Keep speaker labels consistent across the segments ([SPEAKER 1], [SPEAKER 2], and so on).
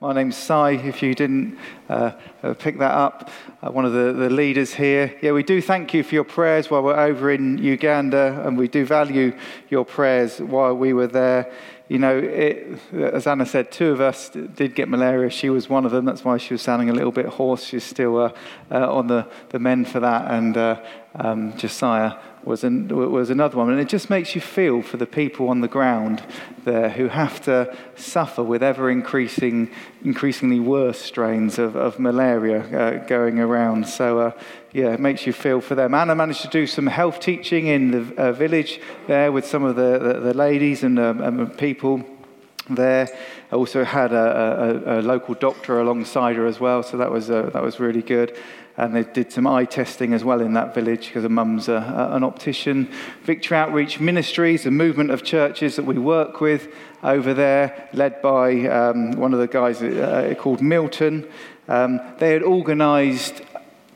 [SPEAKER 1] My name's Sai, if you didn't uh, uh, pick that up, uh, one of the, the leaders here. Yeah, we do thank you for your prayers while we're over in Uganda, and we do value your prayers while we were there. You know, it, as Anna said, two of us did get malaria. She was one of them. That's why she was sounding a little bit hoarse. She's still uh, uh, on the, the mend for that. And uh, um, Josiah was, an, was another one. And it just makes you feel for the people on the ground there who have to suffer with ever increasing, increasingly worse strains of, of malaria uh, going around. So, uh, yeah, it makes you feel for them. Anna managed to do some health teaching in the uh, village there with some of the, the, the ladies and um, people there. I also had a, a, a, local doctor alongside her as well, so that was, uh, that was really good and they did some eye testing as well in that village because her mum's a, a, an optician. Victory Outreach Ministries, a movement of churches that we work with over there, led by um, one of the guys uh, called Milton. Um, they had organised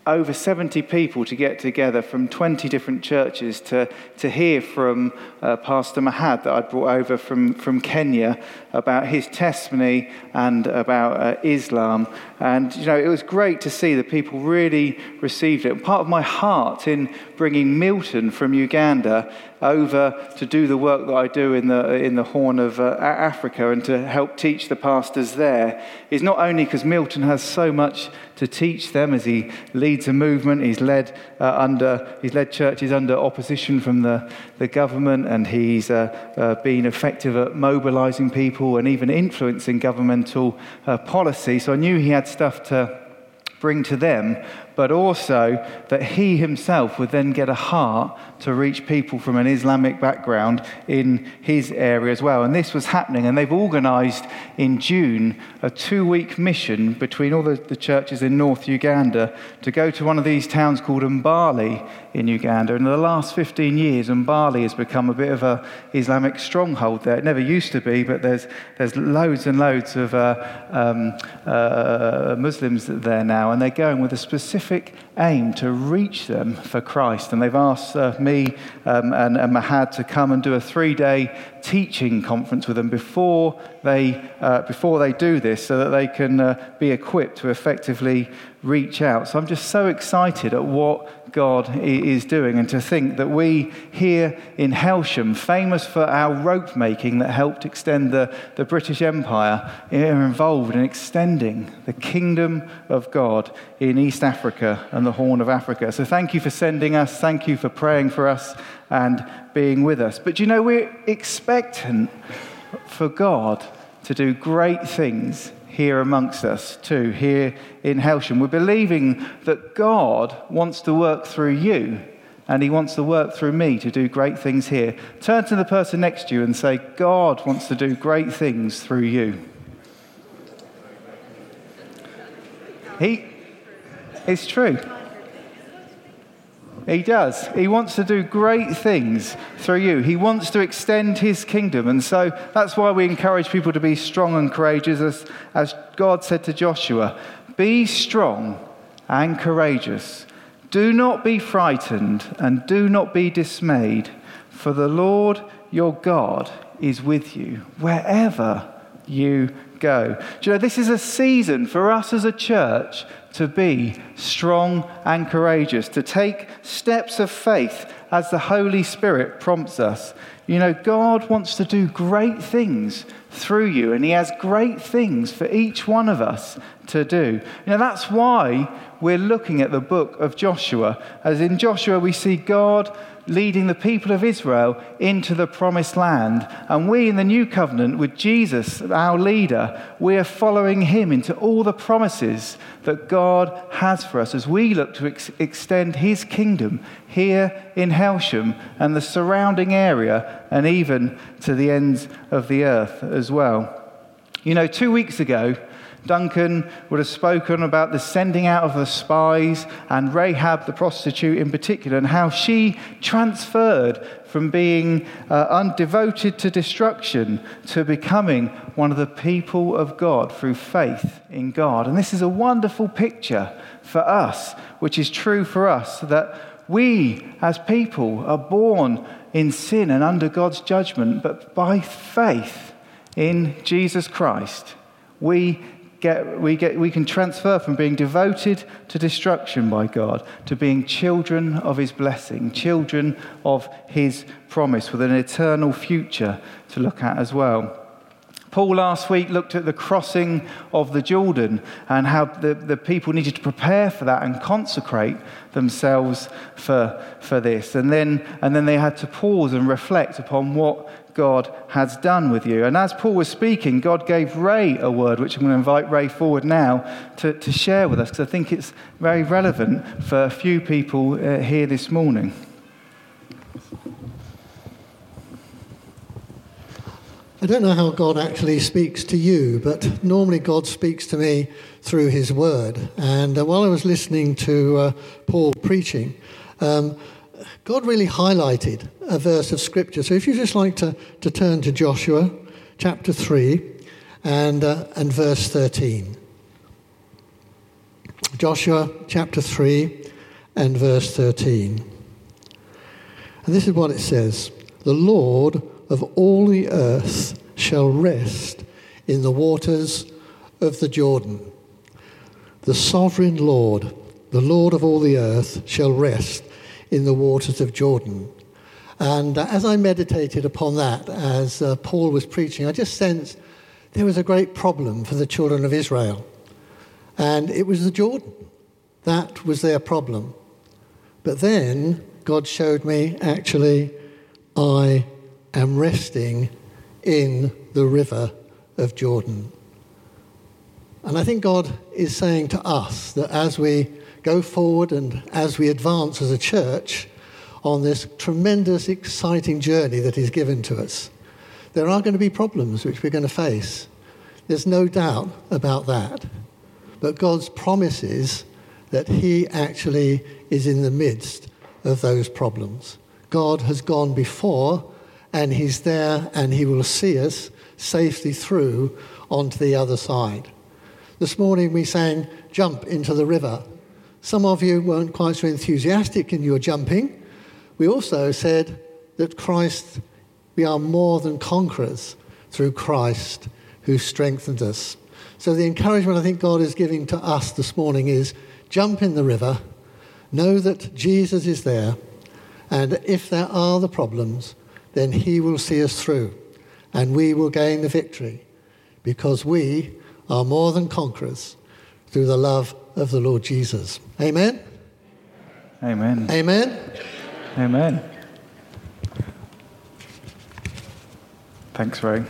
[SPEAKER 1] over 70 people to get together from 20 different churches to, to hear from uh, Pastor Mahad that I'd brought over from, from Kenya about his testimony and about uh, Islam. And, you know, it was great to see that people really received it. And part of my heart in bringing Milton from Uganda over to do the work that I do in the, in the Horn of uh, Africa and to help teach the pastors there is not only because Milton has so much to teach them as he leads a movement, he's led, uh, under, he's led churches under opposition from the, the government, and he's uh, uh been effective at mobilizing people and even influencing governmental uh, policy. So I knew he had stuff to bring to them, but also that he himself would then get a heart to reach people from an Islamic background in his area as well. And this was happening, and they've organized in June a two week mission between all the, the, churches in North Uganda to go to one of these towns called Mbale in Uganda. And in the last 15 years, Mbale has become a bit of an Islamic stronghold there. It never used to be, but there's, there's loads and loads of uh, um, uh, Muslims there now, and they're going with a specific aim to reach them for Christ. And they've asked uh, me um, and, and Mahad to come and do a three day teaching conference with them before they, uh, before they do this so that they can uh, be equipped to effectively reach out. So I'm just so excited at what God is doing and to think that we here in Hailsham, famous for our rope making that helped extend the, the British Empire, are involved in extending the kingdom of God in East Africa and the Horn of Africa. So thank you for sending us. Thank you for praying for us and being with us. But you know, we're expectant for God to do great things here amongst us too, here in Hailsham. We're believing that God wants to work through you and he wants to work through me to do great things here. Turn to the person next to you and say, God wants to do great things through you. He, it's true. He does. He wants to do great things through you. He wants to extend his kingdom. And so that's why we encourage people to be strong and courageous, as, as God said to Joshua Be strong and courageous. Do not be frightened and do not be dismayed, for the Lord your God is with you wherever you go. Do you know, this is a season for us as a church to be strong and courageous, to take steps of faith as the Holy Spirit prompts us. You know, God wants to do great things through you, and He has great things for each one of us to do. You know, that's why we're looking at the book of Joshua. As in Joshua, we see God leading the people of Israel into the promised land. And we in the new covenant, with Jesus, our leader, we are following him into all the promises that God has for us as we look to ex- extend his kingdom here in Hailsham and the surrounding area and even to the ends of the earth as well. You know, two weeks ago, Duncan would have spoken about the sending out of the spies and Rahab the prostitute in particular, and how she transferred from being uh, undevoted to destruction to becoming one of the people of God through faith in God. And this is a wonderful picture for us, which is true for us, that we as people are born in sin and under God's judgment, but by faith in Jesus Christ, we get, we, get, we can transfer from being devoted to destruction by God to being children of His blessing, children of His promise with an eternal future to look at as well. Paul last week looked at the crossing of the Jordan and how the, the people needed to prepare for that and consecrate themselves for, for this. And then, and then they had to pause and reflect upon what God has done with you. And as Paul was speaking, God gave Ray a word, which I'm going to invite Ray forward now to, to share with us, because I think it's very relevant for a few people uh, here this morning.
[SPEAKER 2] I don't know how God actually speaks to you, but normally God speaks to me through His Word. And uh, while I was listening to uh, Paul preaching, um, God really highlighted a verse of Scripture. So if you just like to, to turn to Joshua chapter 3 and, uh, and verse 13. Joshua chapter 3 and verse 13. And this is what it says The Lord of all the earth shall rest in the waters of the Jordan. The sovereign Lord, the Lord of all the earth, shall rest in the waters of Jordan. And uh, as I meditated upon that, as uh, Paul was preaching, I just sensed there was a great problem for the children of Israel. And it was the Jordan. That was their problem. But then God showed me actually, I am resting in the river of Jordan. And I think God is saying to us that as we go forward and as we advance as a church on this tremendous, exciting journey that He's given to us, there are going to be problems which we're going to face. There's no doubt about that. But God's promise is that He actually is in the midst of those problems. God has gone before and He's there and He will see us safely through onto the other side. This morning we sang Jump into the River. Some of you weren't quite so enthusiastic in your jumping. We also said that Christ, we are more than conquerors through Christ who strengthened us. So the encouragement I think God is giving to us this morning is jump in the river, know that Jesus is there, and if there are the problems, then he will see us through and we will gain the victory because we are more than conquerors through the love of the Lord Jesus. Amen?
[SPEAKER 1] Amen.
[SPEAKER 2] Amen?
[SPEAKER 1] Amen. Thanks, Ray.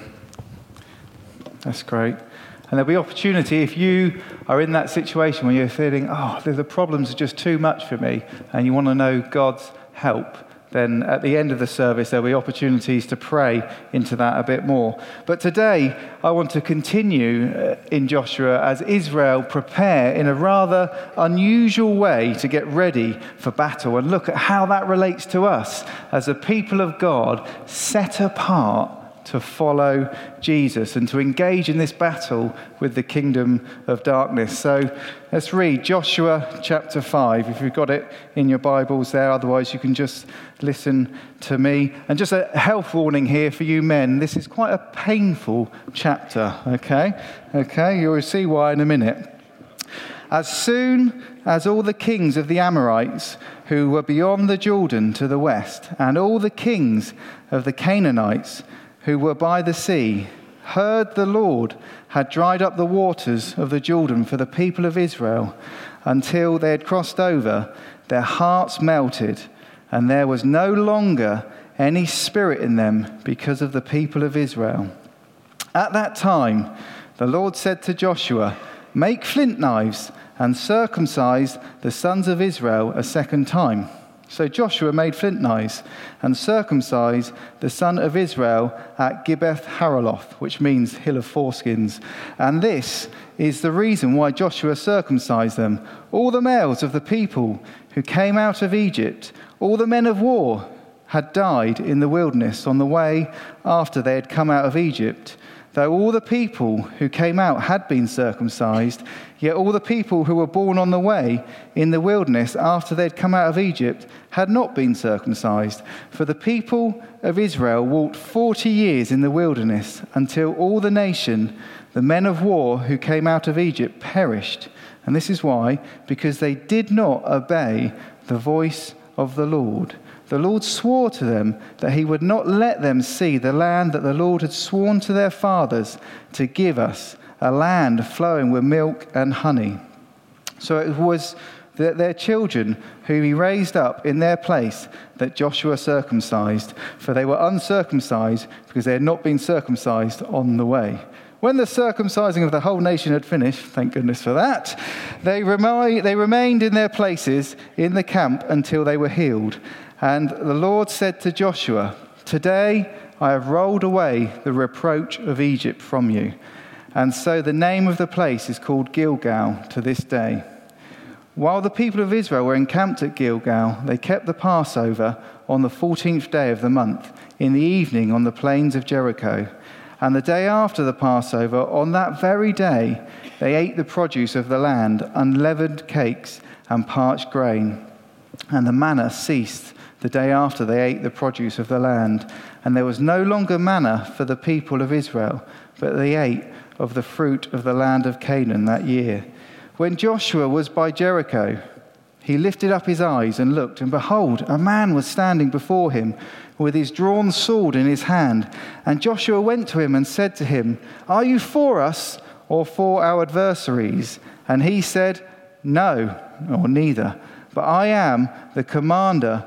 [SPEAKER 1] That's great. And there'll be opportunity if you are in that situation where you're feeling, oh, the problems are just too much for me, and you want to know God's help then at the end of the service, there'll be opportunities to pray into that a bit more. But today, I want to continue uh, in Joshua as Israel prepare in a rather unusual way to get ready for battle and look at how that relates to us as a people of God set apart to follow Jesus and to engage in this battle with the kingdom of darkness. So let's read Joshua chapter 5. If you've got it in your Bibles there, otherwise, you can just listen to me. And just a health warning here for you men this is quite a painful chapter, okay? Okay, you'll see why in a minute. As soon as all the kings of the Amorites who were beyond the Jordan to the west, and all the kings of the Canaanites, who were by the sea heard the Lord had dried up the waters of the Jordan for the people of Israel until they had crossed over, their hearts melted, and there was no longer any spirit in them because of the people of Israel. At that time, the Lord said to Joshua, Make flint knives and circumcise the sons of Israel a second time. So Joshua made flint knives and circumcised the son of Israel at Gibeath-haaraloth, which means hill of foreskins. And this is the reason why Joshua circumcised them. All the males of the people who came out of Egypt, all the men of war, had died in the wilderness on the way after they had come out of Egypt. Though all the people who came out had been circumcised, yet all the people who were born on the way in the wilderness after they had come out of Egypt had not been circumcised. For the people of Israel walked 40 years in the wilderness until all the nation The men of war who came out of Egypt perished. And this is why, because they did not obey the voice of the Lord. The Lord swore to them that he would not let them see the land that the Lord had sworn to their fathers to give us, a land flowing with milk and honey. So it was their children, whom he raised up in their place, that Joshua circumcised, for they were uncircumcised because they had not been circumcised on the way. When the circumcising of the whole nation had finished, thank goodness for that, they, they remained in their places in the camp until they were healed. And the Lord said to Joshua, Today I have rolled away the reproach of Egypt from you. And so the name of the place is called Gilgal to this day. While the people of Israel were encamped at Gilgal, they kept the Passover on the 14th day of the month, in the evening on the plains of Jericho. And the day after the Passover, on that very day, they ate the produce of the land, unleavened cakes and parched grain. And the manna ceased the day after they ate the produce of the land. And there was no longer manna for the people of Israel, but they ate of the fruit of the land of Canaan that year. When Joshua was by Jericho, he lifted up his eyes and looked, and behold, a man was standing before him with his drawn sword in his hand. And Joshua went to him and said to him, Are you for us or for our adversaries? And he said, No, or neither. But I am the commander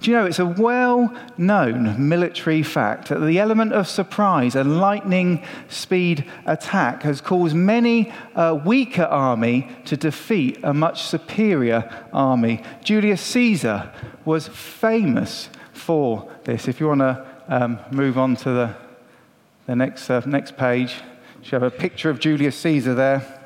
[SPEAKER 1] Do you know, it's a well known military fact that the element of surprise, a lightning speed attack, has caused many a weaker army to defeat a much superior army. Julius Caesar was famous for this. If you want to um, move on to the, the next, uh, next page. You have a picture of Julius Caesar there.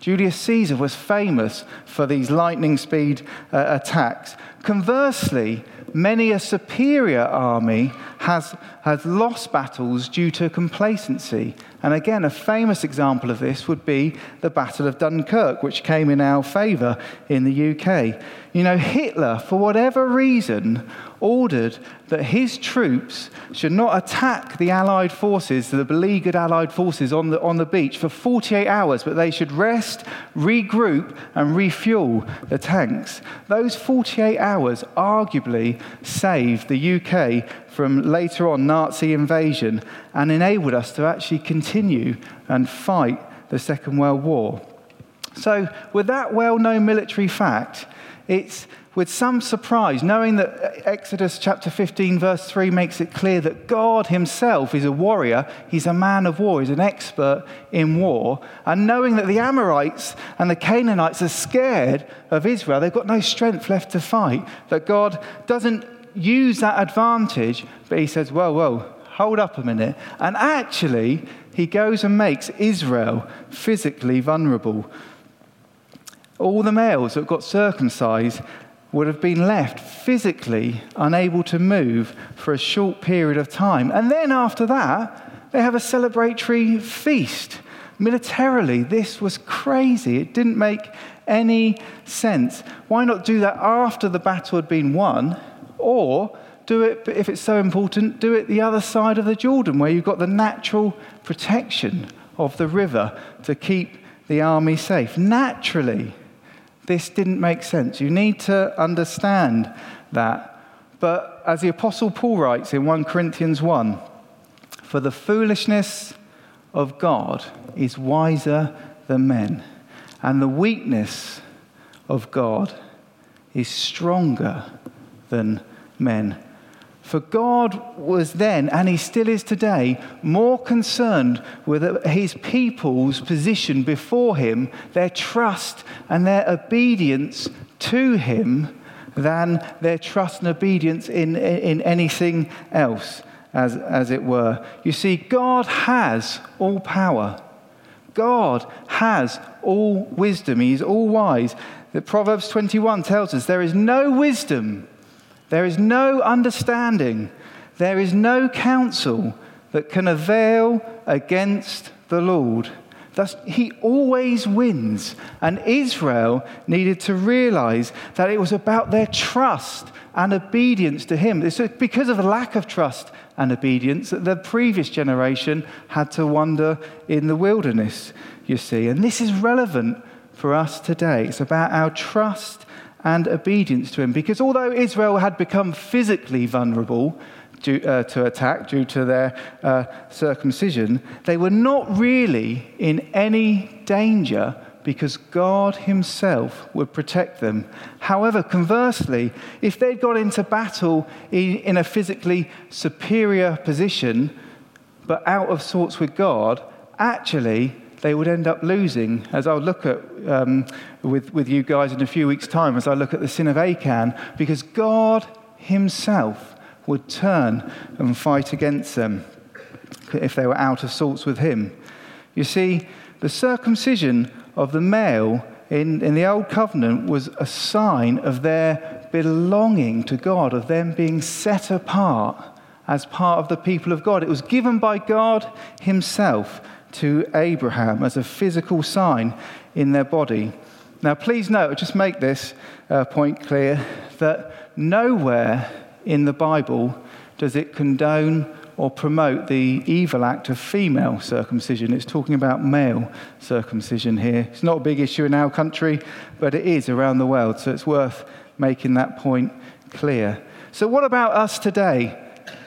[SPEAKER 1] Julius Caesar was famous for these lightning speed uh, attacks. Conversely, many a superior army has, has lost battles due to complacency. And again, a famous example of this would be the Battle of Dunkirk, which came in our favour in the UK. You know, Hitler, for whatever reason, ordered that his troops should not attack the Allied forces, the beleaguered Allied forces on the, on the beach for 48 hours, but they should rest, regroup, and refuel the tanks. Those 48 hours arguably saved the UK from later on Nazi invasion and enabled us to actually continue and fight the Second World War. So, with that well known military fact, it's with some surprise, knowing that Exodus chapter 15, verse 3 makes it clear that God himself is a warrior, he's a man of war, he's an expert in war, and knowing that the Amorites and the Canaanites are scared of Israel, they've got no strength left to fight, that God doesn't use that advantage, but he says, Whoa, whoa, hold up a minute. And actually, he goes and makes Israel physically vulnerable. All the males that got circumcised would have been left physically unable to move for a short period of time. And then after that, they have a celebratory feast. Militarily, this was crazy. It didn't make any sense. Why not do that after the battle had been won? Or do it, if it's so important, do it the other side of the Jordan, where you've got the natural protection of the river to keep the army safe. Naturally, this didn't make sense. You need to understand that. But as the Apostle Paul writes in 1 Corinthians 1, for the foolishness of God is wiser than men, and the weakness of God is stronger than men. For God was then, and He still is today, more concerned with His people's position before Him, their trust and their obedience to Him, than their trust and obedience in, in anything else, as, as it were. You see, God has all power, God has all wisdom, He's all wise. That Proverbs 21 tells us there is no wisdom, there is no understanding, there is no counsel that can avail against the Lord. Thus, he always wins. And Israel needed to realize that it was about their trust and obedience to him. It's because of a lack of trust and obedience that the previous generation had to wander in the wilderness, you see. And this is relevant for us today. It's about our trust and obedience to him. Because although Israel had become physically vulnerable, due, uh, to attack due to their uh, circumcision, they were not really in any danger because God Himself would protect them. However, conversely, if they'd got into battle in, in a physically superior position, but out of sorts with God, actually they would end up losing, as I'll look at um, with, with you guys in a few weeks' time, as I look at the sin of Achan, because God Himself would turn and fight against them if they were out of sorts with him. You see, the circumcision of the male in, in the Old Covenant was a sign of their belonging to God, of them being set apart as part of the people of God. It was given by God Himself to Abraham as a physical sign in their body. Now, please note, just make this uh, point clear that nowhere in the Bible does it condone or promote the evil act of female circumcision. It's talking about male circumcision here. It's not a big issue in our country, but it is around the world, so it's worth making that point clear. So, what about us today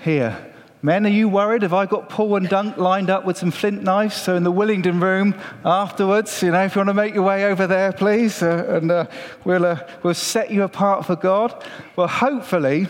[SPEAKER 1] here? Men, are you worried? Have I got Paul and Dunk lined up with some flint knives? So, in the Willingdon room afterwards, you know, if you want to make your way over there, please, uh, and uh, we'll, uh, we'll set you apart for God. Well, hopefully,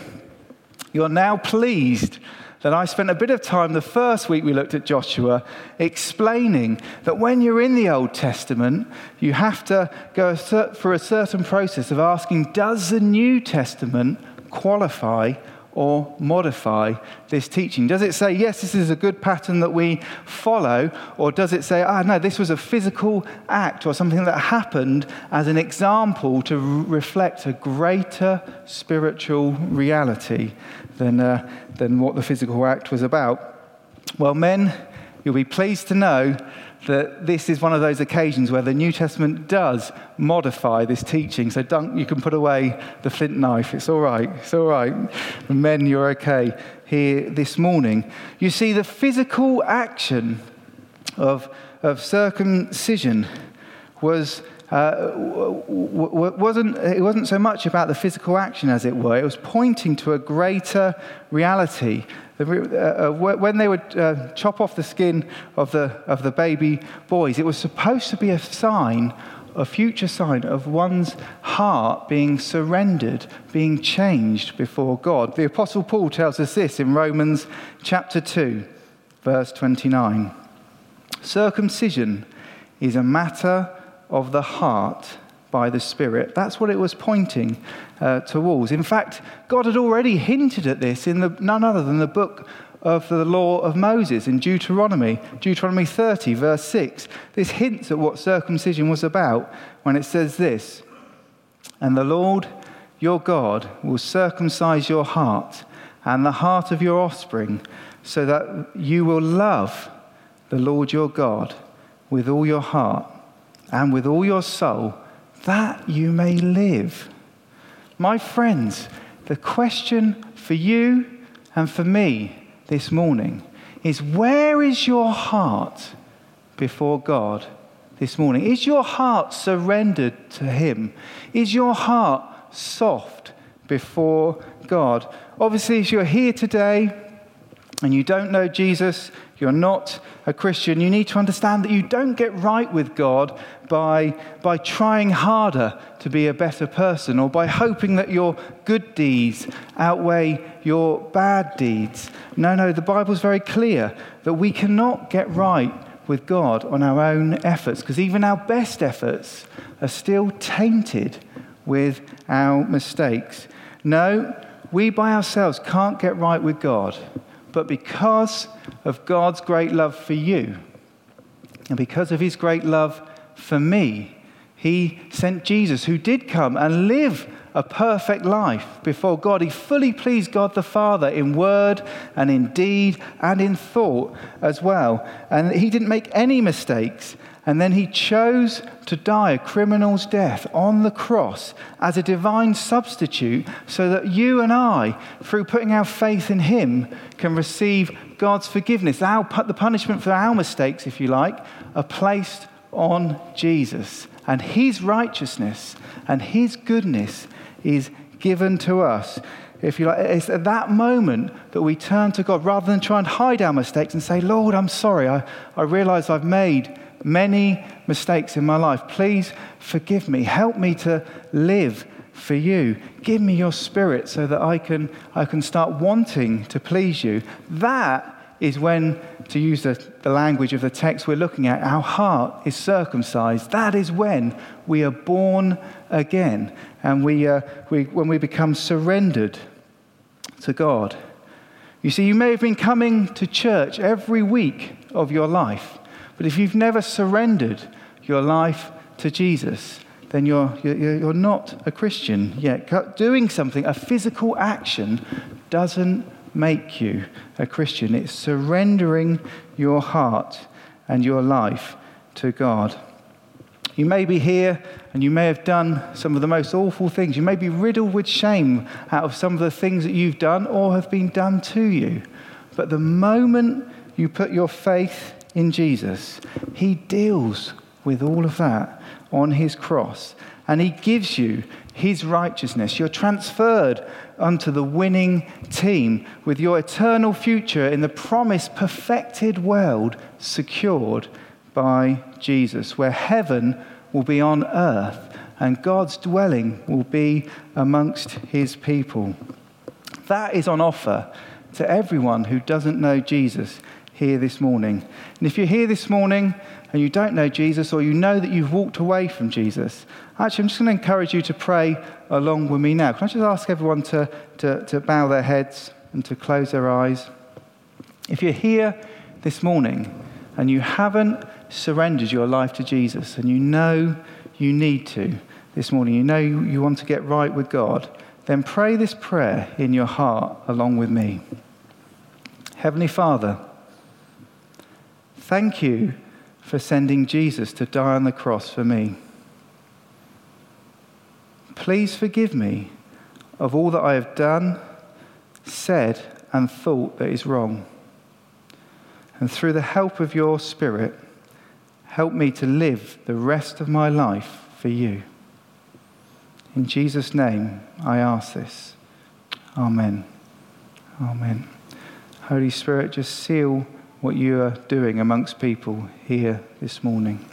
[SPEAKER 1] you're now pleased that I spent a bit of time the first week we looked at Joshua explaining that when you're in the Old Testament, you have to go for a certain process of asking, does the New Testament qualify or modify this teaching? Does it say, yes, this is a good pattern that we follow? Or does it say, ah, no, this was a physical act or something that happened as an example to reflect a greater spiritual reality than, uh, than what the physical act was about? Well, men, you'll be pleased to know that this is one of those occasions where the New Testament does modify this teaching. So don't, you can put away the flint knife. It's all right. It's all right. Men, you're okay here this morning. You see, the physical action of, of circumcision was. Uh, wasn't, it wasn't so much about the physical action, as it were. It was pointing to a greater reality when they would uh, chop off the skin of the, of the baby boys, it was supposed to be a sign, a future sign of one's heart being surrendered, being changed before God. The Apostle Paul tells us this in Romans chapter 2, verse 29. Circumcision is a matter of the heart by the Spirit. That's what it was pointing uh, towards. In fact, God had already hinted at this in the, none other than the book of the law of Moses in Deuteronomy, Deuteronomy 30, verse 6. This hints at what circumcision was about when it says this And the Lord your God will circumcise your heart and the heart of your offspring, so that you will love the Lord your God with all your heart and with all your soul that you may live. My friends, the question for you and for me this morning is where is your heart before God this morning? Is your heart surrendered to Him? Is your heart soft before God? Obviously, if you're here today and you don't know Jesus, you're not a Christian, you need to understand that you don't get right with God by, by trying harder to be a better person or by hoping that your good deeds outweigh your bad deeds. No, no, the Bible's very clear that we cannot get right with God on our own efforts because even our best efforts are still tainted with our mistakes. No, we by ourselves can't get right with God. But because of God's great love for you, and because of his great love for me, He sent Jesus, who did come and live a perfect life before God. He fully pleased God the Father in word and in deed and in thought as well. And he didn't make any mistakes. And then he chose to die a criminal's death on the cross as a divine substitute so that you and I, through putting our faith in him, can receive God's forgiveness. Our, the punishment for our mistakes, if you like, are placed on Jesus and his righteousness and his goodness is given to us. If you like, it's at that moment that we turn to God rather than try and hide our mistakes and say, Lord, I'm sorry. I, I realize I've made many mistakes in my life. Please forgive me. Help me to live for you. Give me your spirit so that I can, I can start wanting to please you. That is when, to use the, the language of the text we're looking at, our heart is circumcised. That is when we are born again and we, uh, we, when we become surrendered to God. You see, you may have been coming to church every week of your life, but if you've never surrendered your life to Jesus, then you're, you're, you're not a Christian yet. Doing something, a physical action, doesn't make you a Christian. It's surrendering your heart and your life to God. You may be here and you may have done some of the most awful things. You may be riddled with shame out of some of the things that you've done or have been done to you. But the moment you put your faith in Jesus, He deals with all of that on His cross and He gives you His righteousness. You're transferred unto the winning team with your eternal future in the promised perfected world secured by Jesus, where heaven will be on earth and God's dwelling will be amongst his people. That is on offer to everyone who doesn't know Jesus here this morning. And if you're here this morning and you don't know Jesus or you know that you've walked away from Jesus, actually, I'm just going to encourage you to pray along with me now. Can I just ask everyone to, to, to bow their heads and to close their eyes? If you're here this morning and you haven't surrendered your life to Jesus and you know you need to this morning, you know you want to get right with God, then pray this prayer in your heart along with me. Heavenly Father, thank you for sending Jesus to die on the cross for me. Please forgive me of all that I have done, said, and thought that is wrong. And through the help of your Spirit, help me to live the rest of my life for you. In Jesus' name, I ask this. Amen. Amen. Holy Spirit, just seal what you are doing amongst people here this morning.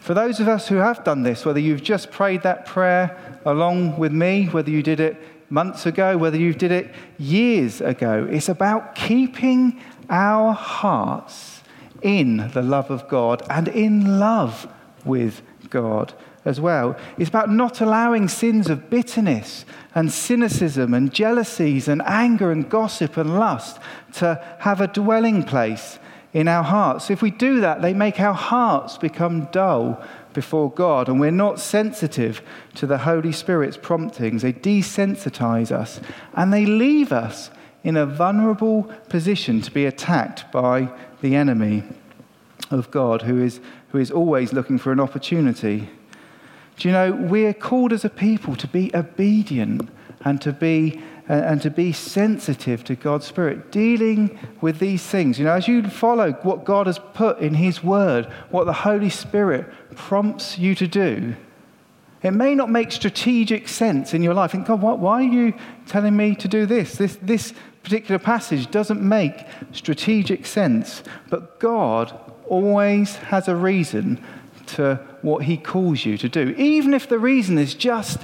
[SPEAKER 1] For those of us who have done this, whether you've just prayed that prayer along with me, whether you did it months ago, whether you did it years ago, it's about keeping our hearts in the love of God and in love with God as well. It's about not allowing sins of bitterness and cynicism and jealousies and anger and gossip and lust to have a dwelling place in our hearts. If we do that, they make our hearts become dull before God, and we're not sensitive to the Holy Spirit's promptings. They desensitize us, and they leave us in a vulnerable position to be attacked by the enemy of God, who is, who is always looking for an opportunity do you know, we're called as a people to be obedient and to be, uh, and to be sensitive to God's Spirit, dealing with these things. You know, as you follow what God has put in His Word, what the Holy Spirit prompts you to do, it may not make strategic sense in your life. Think, God, why are you telling me to do this? This, this particular passage doesn't make strategic sense. But God always has a reason to what He calls you to do, even if the reason is just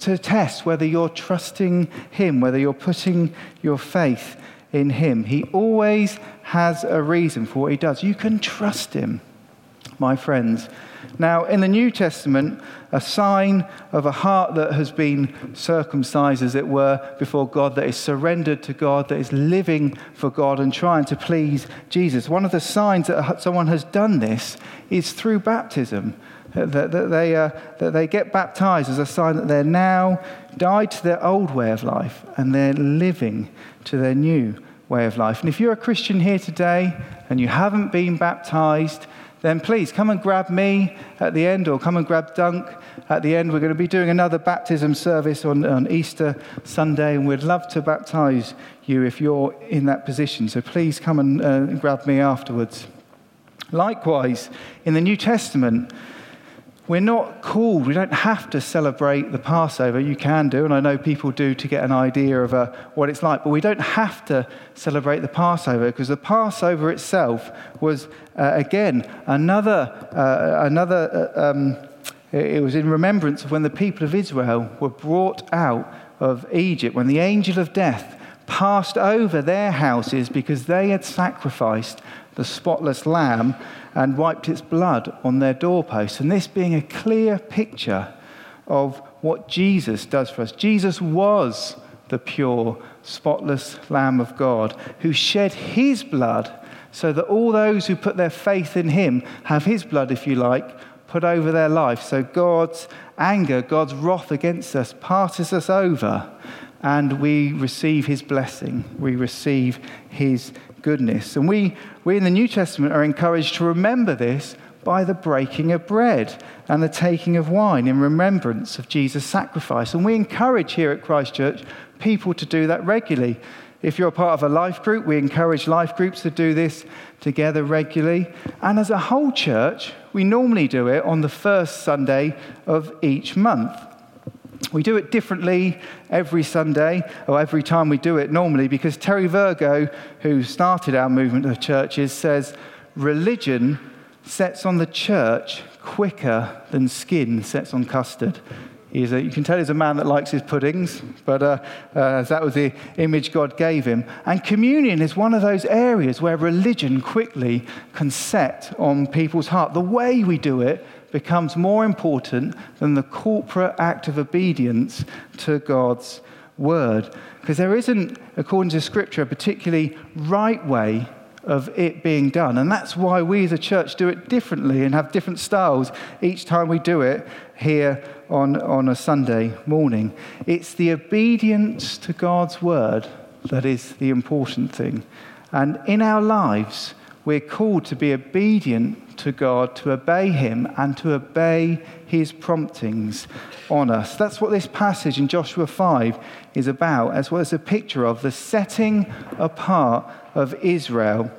[SPEAKER 1] to test whether you're trusting Him, whether you're putting your faith in Him. He always has a reason for what He does. You can trust Him, my friends. Now, in the New Testament, a sign of a heart that has been circumcised, as it were, before God, that is surrendered to God, that is living for God and trying to please Jesus. One of the signs that someone has done this is through baptism. That, that, they, uh, that they get baptized as a sign that they're now died to their old way of life and they're living to their new way of life. And if you're a Christian here today and you haven't been baptized, then please come and grab me at the end or come and grab Dunk at the end. We're going to be doing another baptism service on, on Easter Sunday, and we'd love to baptize you if you're in that position. So please come and uh, grab me afterwards. Likewise, in the New Testament, we're not called, we don't have to celebrate the Passover. You can do, and I know people do to get an idea of uh, what it's like, but we don't have to celebrate the Passover because the Passover itself was, uh, again, another, uh, another uh, um, it was in remembrance of when the people of Israel were brought out of Egypt, when the angel of death passed over their houses because they had sacrificed the spotless lamb and wiped its blood on their doorposts. And this being a clear picture of what Jesus does for us. Jesus was the pure, spotless Lamb of God who shed his blood so that all those who put their faith in him have his blood, if you like, put over their life. So God's anger, God's wrath against us passes us over and we receive his blessing. We receive his goodness. And we, we in the New Testament are encouraged to remember this by the breaking of bread and the taking of wine in remembrance of Jesus' sacrifice. And we encourage here at Christchurch people to do that regularly. If you're a part of a life group, we encourage life groups to do this together regularly. And as a whole church, we normally do it on the first Sunday of each month. We do it differently every Sunday, or every time we do it normally, because Terry Virgo, who started our movement of churches, says religion sets on the church quicker than skin sets on custard. He's a, you can tell he's a man that likes his puddings, but uh, uh, that was the image God gave him. And communion is one of those areas where religion quickly can set on people's heart. The way we do it becomes more important than the corporate act of obedience to God's word. Because there isn't, according to Scripture, a particularly right way of it being done. And that's why we as a church do it differently and have different styles each time we do it here on, on a Sunday morning. It's the obedience to God's word that is the important thing. And in our lives, we're called to be obedient to God, to obey Him, and to obey His promptings on us. That's what this passage in Joshua 5 is about, as well as a picture of the setting apart of Israel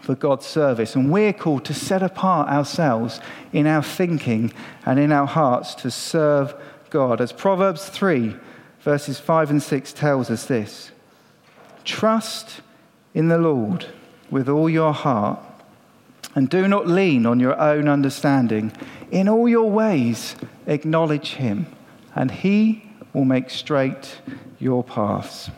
[SPEAKER 1] for God's service. And we're called to set apart ourselves in our thinking and in our hearts to serve God. As Proverbs 3, verses 5 and 6 tells us this Trust in the Lord with all your heart, and do not lean on your own understanding. In all your ways, acknowledge him, and he will make straight your paths.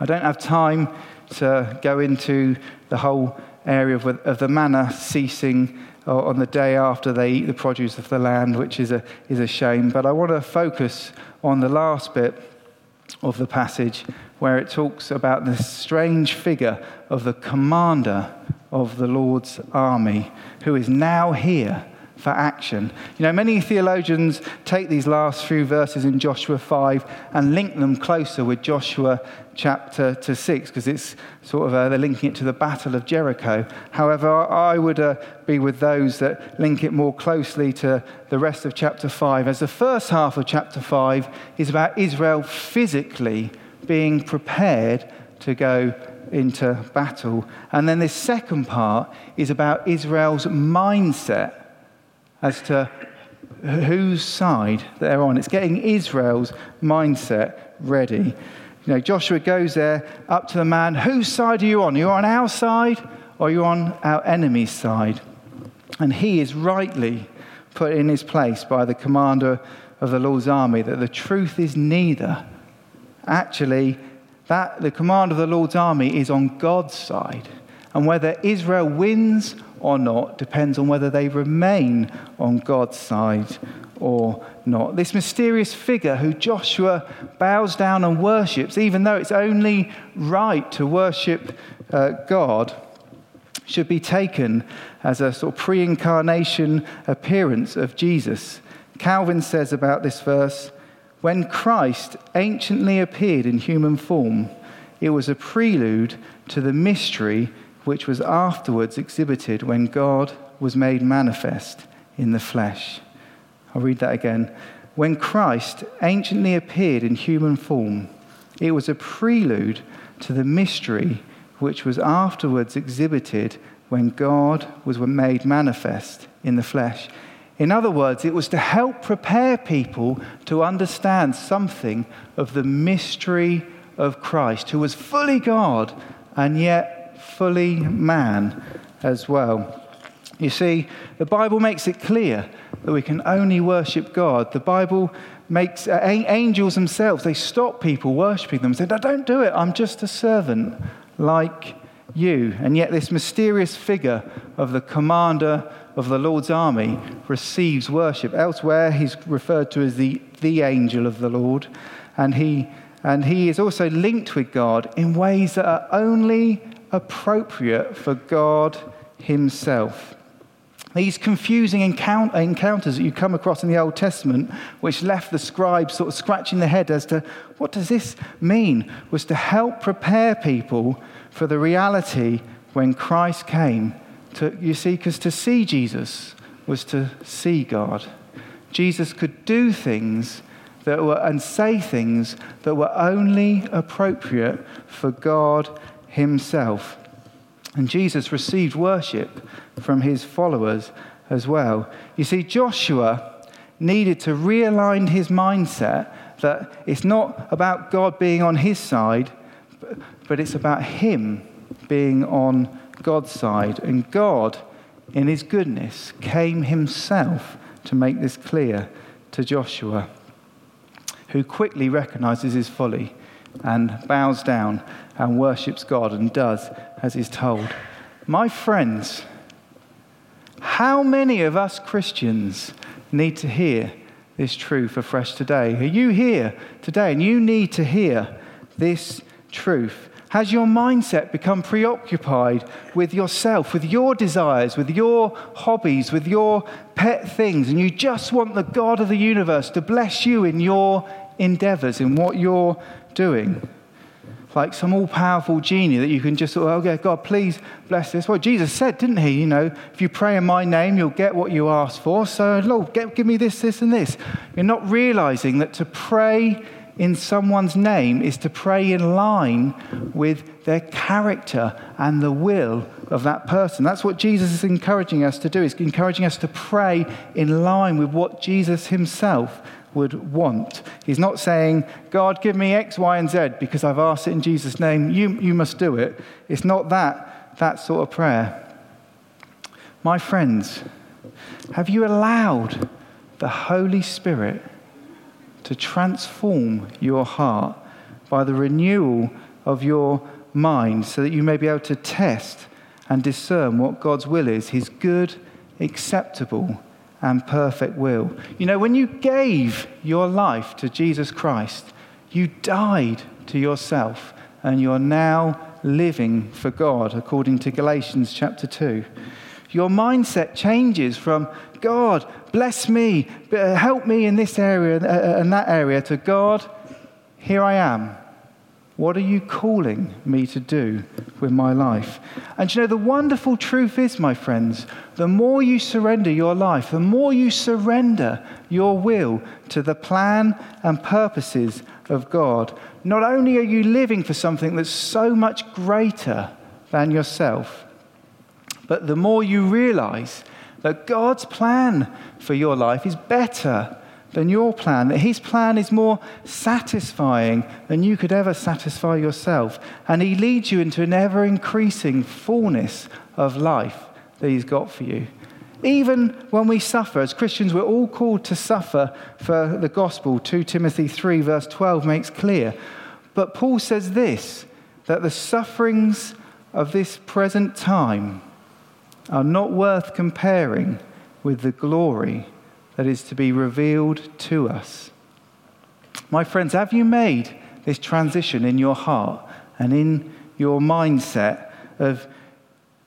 [SPEAKER 1] I don't have time to go into the whole area of, of the manna ceasing uh, on the day after they eat the produce of the land, which is a, is a shame. But I want to focus on the last bit of the passage where it talks about this strange figure of the commander of the Lord's army who is now here for action. You know, many theologians take these last few verses in Joshua 5 and link them closer with Joshua chapter to 6 because it's sort of, uh, they're linking it to the Battle of Jericho. However, I would uh, be with those that link it more closely to the rest of chapter 5, as the first half of chapter 5 is about Israel physically being prepared to go into battle. And then this second part is about Israel's mindset as to whose side they're on. It's getting Israel's mindset ready. You know, Joshua goes there up to the man, whose side are you on? Are you on our side or are you on our enemy's side? And he is rightly put in his place by the commander of the Lord's army that the truth is neither. Actually, that the command of the Lord's army is on God's side. And whether Israel wins or not depends on whether they remain on God's side or not. This mysterious figure who Joshua bows down and worships, even though it's only right to worship uh, God, should be taken as a sort of pre incarnation appearance of Jesus. Calvin says about this verse when Christ anciently appeared in human form, it was a prelude to the mystery which was afterwards exhibited when God was made manifest in the flesh. I'll read that again. When Christ anciently appeared in human form, it was a prelude to the mystery which was afterwards exhibited when God was made manifest in the flesh. In other words, it was to help prepare people to understand something of the mystery of Christ, who was fully God and yet fully man as well. You see, the Bible makes it clear that we can only worship God. The Bible makes uh, angels themselves, they stop people worshiping them and say, no, Don't do it, I'm just a servant like you. And yet, this mysterious figure of the commander of the Lord's army receives worship. Elsewhere, he's referred to as the, the angel of the Lord. And he, and he is also linked with God in ways that are only appropriate for God himself. These confusing encounters that you come across in the Old Testament, which left the scribes sort of scratching their head as to what does this mean, was to help prepare people for the reality when Christ came. To, you see, because to see Jesus was to see God. Jesus could do things that were, and say things that were only appropriate for God Himself. And Jesus received worship from his followers as well. You see, Joshua needed to realign his mindset that it's not about God being on his side, but it's about him being on God's side. And God, in his goodness, came himself to make this clear to Joshua, who quickly recognizes his folly and bows down and worships God and does as he's told. My friends, how many of us Christians need to hear this truth afresh today? Are you here today and you need to hear this truth? Has your mindset become preoccupied with yourself, with your desires, with your hobbies, with your pet things, and you just want the God of the universe to bless you in your endeavors, in what you're doing? like some all powerful genie that you can just sort of, okay, God, please bless this. Well, Jesus said, didn't he? You know, if you pray in my name, you'll get what you ask for. So, Lord, get, give me this, this, and this. You're not realizing that to pray in someone's name is to pray in line with their character and the will of that person. That's what Jesus is encouraging us to do. He's encouraging us to pray in line with what Jesus himself would want. He's not saying, God, give me X, Y, and Z because I've asked it in Jesus' name. You, you must do it. It's not that, that sort of prayer. My friends, have you allowed the Holy Spirit to transform your heart by the renewal of your mind so that you may be able to test and discern what God's will is, his good, acceptable, and perfect will. You know, when you gave your life to Jesus Christ, you died to yourself and you're now living for God, according to Galatians chapter 2. Your mindset changes from God, bless me, help me in this area uh, uh, and that area, to God, here I am. What are you calling me to do with my life? And you know, the wonderful truth is, my friends, the more you surrender your life, the more you surrender your will to the plan and purposes of God, not only are you living for something that's so much greater than yourself, but the more you realize that God's plan for your life is better than your plan, that His plan is more satisfying than you could ever satisfy yourself. And He leads you into an ever increasing fullness of life that He's got for you. Even when we suffer, as Christians, we're all called to suffer for the gospel. 2 Timothy 3, verse 12 makes clear. But Paul says this that the sufferings of this present time are not worth comparing with the glory that is to be revealed to us. My friends, have you made this transition in your heart and in your mindset of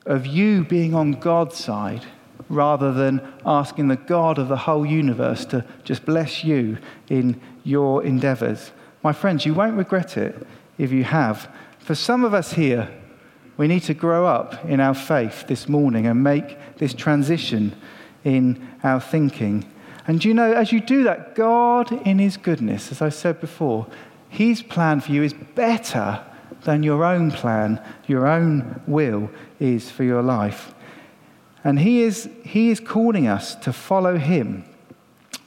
[SPEAKER 1] of you being on God's side rather than asking the God of the whole universe to just bless you in your endeavors. My friends, you won't regret it if you have. For some of us here, we need to grow up in our faith this morning and make this transition in our thinking. And you know, as you do that, God, in His goodness, as I said before, His plan for you is better than your own plan, your own will is for your life. And he is, he is calling us to follow him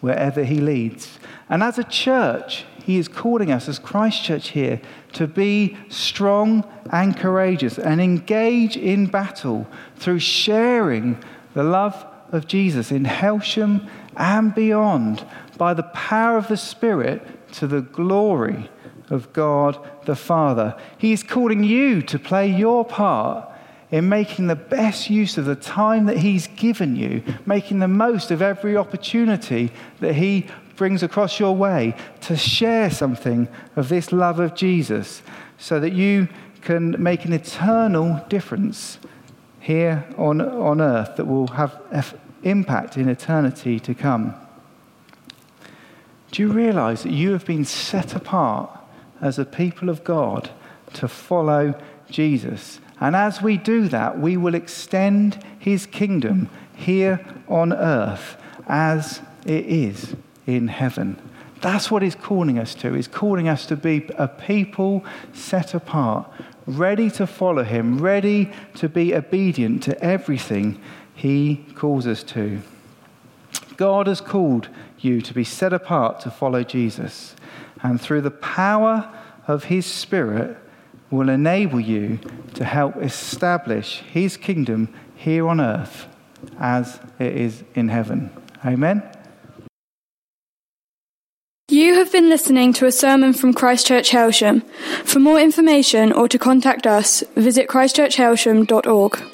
[SPEAKER 1] wherever he leads. And as a church, he is calling us, as Christchurch here, to be strong and courageous and engage in battle through sharing the love of Jesus in Hailsham and beyond by the power of the Spirit to the glory of God the Father. He is calling you to play your part in making the best use of the time that He's given you, making the most of every opportunity that He brings across your way to share something of this love of Jesus so that you can make an eternal difference here on, on earth that will have impact in eternity to come. Do you realize that you have been set apart as a people of God to follow Jesus? And as we do that, we will extend his kingdom here on earth as it is in heaven. That's what he's calling us to. He's calling us to be a people set apart, ready to follow him, ready to be obedient to everything he calls us to. God has called you to be set apart to follow Jesus. And through the power of his Spirit, will enable you to help establish his kingdom here on earth as it is in heaven. Amen.
[SPEAKER 3] You have been listening to a sermon from Christchurch Hailsham. For more information or to contact us, visit christchurchhailsham.org.